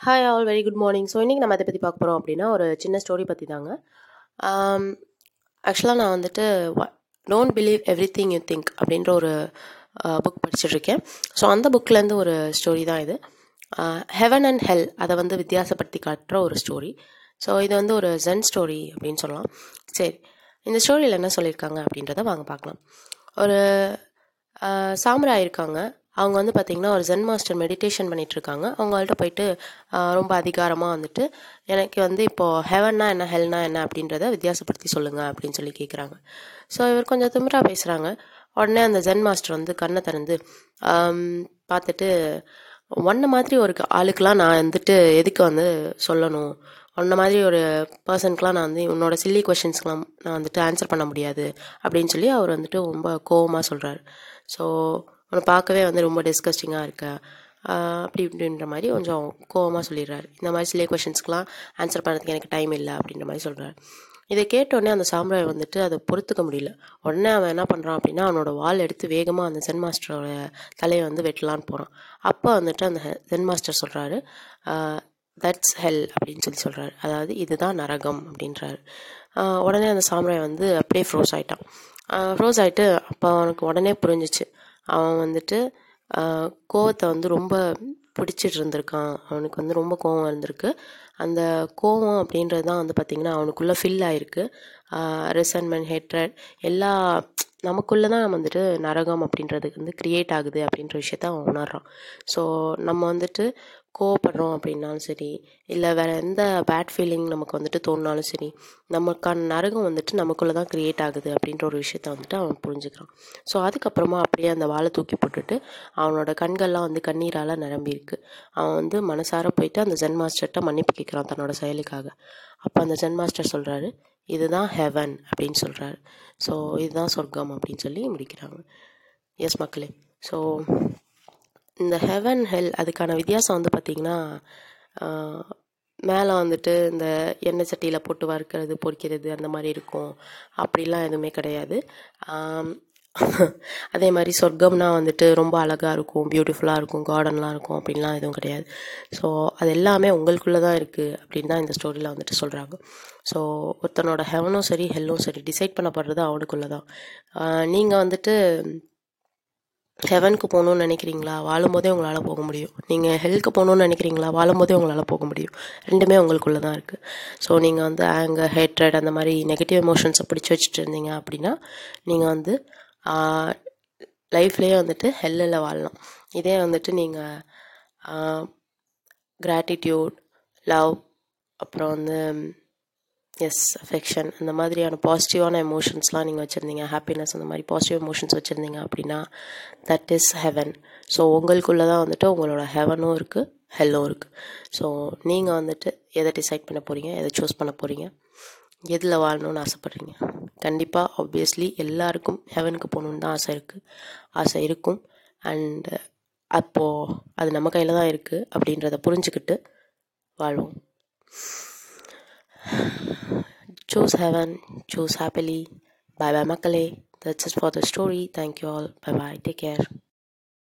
Hi all very good morning so இன்றைக்கி நம்ம அதை பற்றி பார்க்க போகிறோம் அப்படின்னா ஒரு சின்ன ஸ்டோரி பற்றி தாங்க ஆக்சுவலாக நான் வந்துட்டு don't believe everything you think அப்படின்ற ஒரு uh, புக் படிச்சுட்ருக்கேன் ஸோ அந்த புக்லேருந்து ஒரு ஸ்டோரி தான் இது. ஹெவன் அண்ட் ஹெல் அதை வந்து வித்தியாசப்படுத்தி காட்டுற ஒரு ஸ்டோரி ஸோ இது வந்து ஒரு ஜென் ஸ்டோரி அப்படின்னு சொல்லலாம். சரி இந்த ஸ்டோரியில் என்ன சொல்லியிருக்காங்க அப்படின்றத வாங்க பார்க்கலாம். ஒரு uh, சாமராய் இருக்காங்க. அவங்க வந்து பார்த்திங்கன்னா ஒரு ஜென் மாஸ்டர் மெடிடேஷன் பண்ணிகிட்ருக்காங்க அவங்கள்ட்ட போயிட்டு ரொம்ப அதிகாரமாக வந்துட்டு எனக்கு வந்து இப்போது ஹெவன்னா என்ன ஹெல்னா என்ன அப்படின்றத வித்தியாசப்படுத்தி சொல்லுங்கள் அப்படின்னு சொல்லி கேட்குறாங்க ஸோ இவர் கொஞ்சம் திமிராக பேசுகிறாங்க உடனே அந்த ஜென் மாஸ்டர் வந்து கண்ணை திறந்து பார்த்துட்டு ஒன்றை மாதிரி ஒரு ஆளுக்கெலாம் நான் வந்துட்டு எதுக்கு வந்து சொல்லணும்? உன்ன மாதிரி ஒரு பர்சனுக்கெலாம் நான் வந்து உன்னோட சில்லி கொஷின்ஸ்க்கெலாம் நான் வந்துட்டு ஆன்சர் பண்ண முடியாது. அப்படின்னு சொல்லி அவர் வந்துட்டு ரொம்ப கோவமாக சொல்கிறார் ஸோ உன்னை பார்க்கவே வந்து ரொம்ப டிஸ்கஸ்டிங்காக இருக்க. அப்படி இப்படின்ற மாதிரி கொஞ்சம் கோவமாக சொல்லிடுறாரு. இந்த மாதிரி சில கொஷின்ஸ்க்கெலாம் ஆன்சர் பண்ணுறதுக்கு எனக்கு டைம் இல்லை அப்படின்ற மாதிரி சொல்கிறார் இதை கேட்டோடனே அந்த சாம்ராய் வந்துட்டு அதை பொறுத்துக்க முடியல. உடனே அவன் என்ன பண்ணுறான் அப்படின்னா அவனோட வால் எடுத்து வேகமாக அந்த சென் மாஸ்டரோட தலையை வந்து வெட்டலான்னு போகிறான் அப்போ வந்துட்டு அந்த சென் மாஸ்டர் சொல்கிறாரு தட்ஸ் ஹெல் அப்படின்னு சொல்லி சொல்கிறாரு அதாவது இதுதான் நரகம் அப்படின்றாரு. உடனே அந்த சாம்ராய் வந்து அப்படியே ஃப்ரோஸ் ஆகிட்டான் ஃப்ரோஸ் ஆகிட்டு அப்போ அவனுக்கு உடனே புரிஞ்சிச்சு. அவன் வந்துட்டு கோவத்தை வந்து ரொம்ப பிடிச்சிட்டு இருந்திருக்கான். அவனுக்கு வந்து ரொம்ப கோவம் இருந்திருக்கு. அந்த கோவம் அப்படின்றது தான் வந்து பார்த்திங்கன்னா அவனுக்குள்ளே ஃபில் ஆகிருக்கு ரெசன்மெண்ட் ஹேட்ரட் எல்லா நமக்குள்ளே தான் வந்துட்டு நரகம் அப்படின்றது வந்து க்ரியேட் ஆகுது அப்படின்ற விஷயத்த அவன் உணர்றான். ஸோ நம்ம வந்துட்டு கோவப்படுறோம் அப்படின்னாலும் சரி இல்லை வேறு எந்த பேட் ஃபீலிங் நமக்கு வந்துட்டு தோணுனாலும் சரி நமக்கான நரகம் வந்துட்டு நமக்குள்ளே தான் க்ரியேட் ஆகுது அப்படின்ற ஒரு விஷயத்த வந்துட்டு அவன் புரிஞ்சுக்கிறான். ஸோ அதுக்கப்புறமா அப்படியே அந்த வாழை தூக்கி போட்டுட்டு அவனோட கண்கள்லாம் வந்து கண்ணீரால் நிரம்பியிருக்கு அவன் வந்து மனசார போயிட்டு அந்த ஜென் மாஸ்டர்கிட்ட மன்னிப்பு கேட்குறான் தன்னோட செயலுக்காக. அப்போ அந்த ஜென் மாஸ்டர் சொல்கிறாரு இதுதான் ஹெவன் அப்படின்னு சொல்கிறாரு ஸோ இதுதான் சொர்க்கம் அப்படின்னு சொல்லி முடிக்கிறாங்க. எஸ் மக்களே. ஸோ இந்த ஹெவன் ஹெல் அதுக்கான வித்தியாசம் வந்து பார்த்திங்கன்னா மேலே வந்துட்டு இந்த எண்ணெய் சட்டியில் போட்டு வறுக்கிறது பொரிக்கிறது அந்த மாதிரி இருக்கும். அப்படிலாம் எதுவுமே கிடையாது. அதே மாதிரி சொர்க்கம்னா வந்துட்டு ரொம்ப அழகாக இருக்கும் பியூட்டிஃபுல்லாக இருக்கும் கார்டன்லாம் இருக்கும் அப்படின்லாம் எதுவும் கிடையாது. ஸோ அது எல்லாமே உங்களுக்குள்ளே தான் இருக்குது அப்படின்னு தான் இந்த ஸ்டோரியில் வந்துட்டு சொல்கிறாங்க ஸோ ஒருத்தனோட ஹெவனும் சரி ஹெல்லும் சரி டிசைட் பண்ணப்படுறது அவனுக்குள்ளே தான். நீங்கள் வந்துட்டு ஹெவனுக்கு போகணுன்னு நினைக்கிறீங்களா? வாழும்போதே உங்களால் போக முடியும். நீங்கள் ஹெல்க்கு போகணுன்னு நினைக்கிறீங்களா? வாழும்போதே உங்களால் போக முடியும். ரெண்டுமே உங்களுக்குள்ளே தான் இருக்குது ஸோ நீங்கள் வந்து ஆங்கர் ஹேட்ரட் அந்த மாதிரி நெகட்டிவ் எமோஷன்ஸை பிடிச்சி வச்சுட்டு இருந்தீங்க அப்படின்னா நீங்கள் வந்து லைஃப்லேயே வந்துட்டு ஹெல்லில் வாழலாம். இதே வந்துட்டு நீங்கள் கிராட்டிடியூட் லவ் அப்புறம் வந்து எஸ் அஃபெக்ஷன் அந்த மாதிரியான பாசிட்டிவான எமோஷன்ஸ்லாம் நீங்கள் வச்சுருந்தீங்க. ஹாப்பினஸ் அந்த மாதிரி பாசிட்டிவ் எமோஷன்ஸ் வச்சுருந்தீங்க அப்படின்னா தட் இஸ் ஹெவன் ஸோ உங்களுக்குள்ளே தான் வந்துட்டு உங்களோட ஹெவனும் இருக்குது ஹெல்லும் இருக்குது ஸோ நீங்கள் வந்துட்டு எதை டிசைட் பண்ண போகிறீங்க எதை சூஸ் பண்ண போகிறீங்க எதில் வாழணும்னு ஆசைப்பட்றீங்க? கண்டிப்பாக ஆப்வியஸ்லி எல்லாருக்கும் ஹெவனுக்கு போகணுன்னு தான் ஆசை இருக்குது ஆசை இருக்கும். அண்டு அப்போது அது நம்ம கையில் தான் இருக்குது அப்படின்றத புரிஞ்சுக்கிட்டு வாழ்வோம். Choose heaven choose happily bye bye மக்களே. That's is for the story thank you all bye bye take care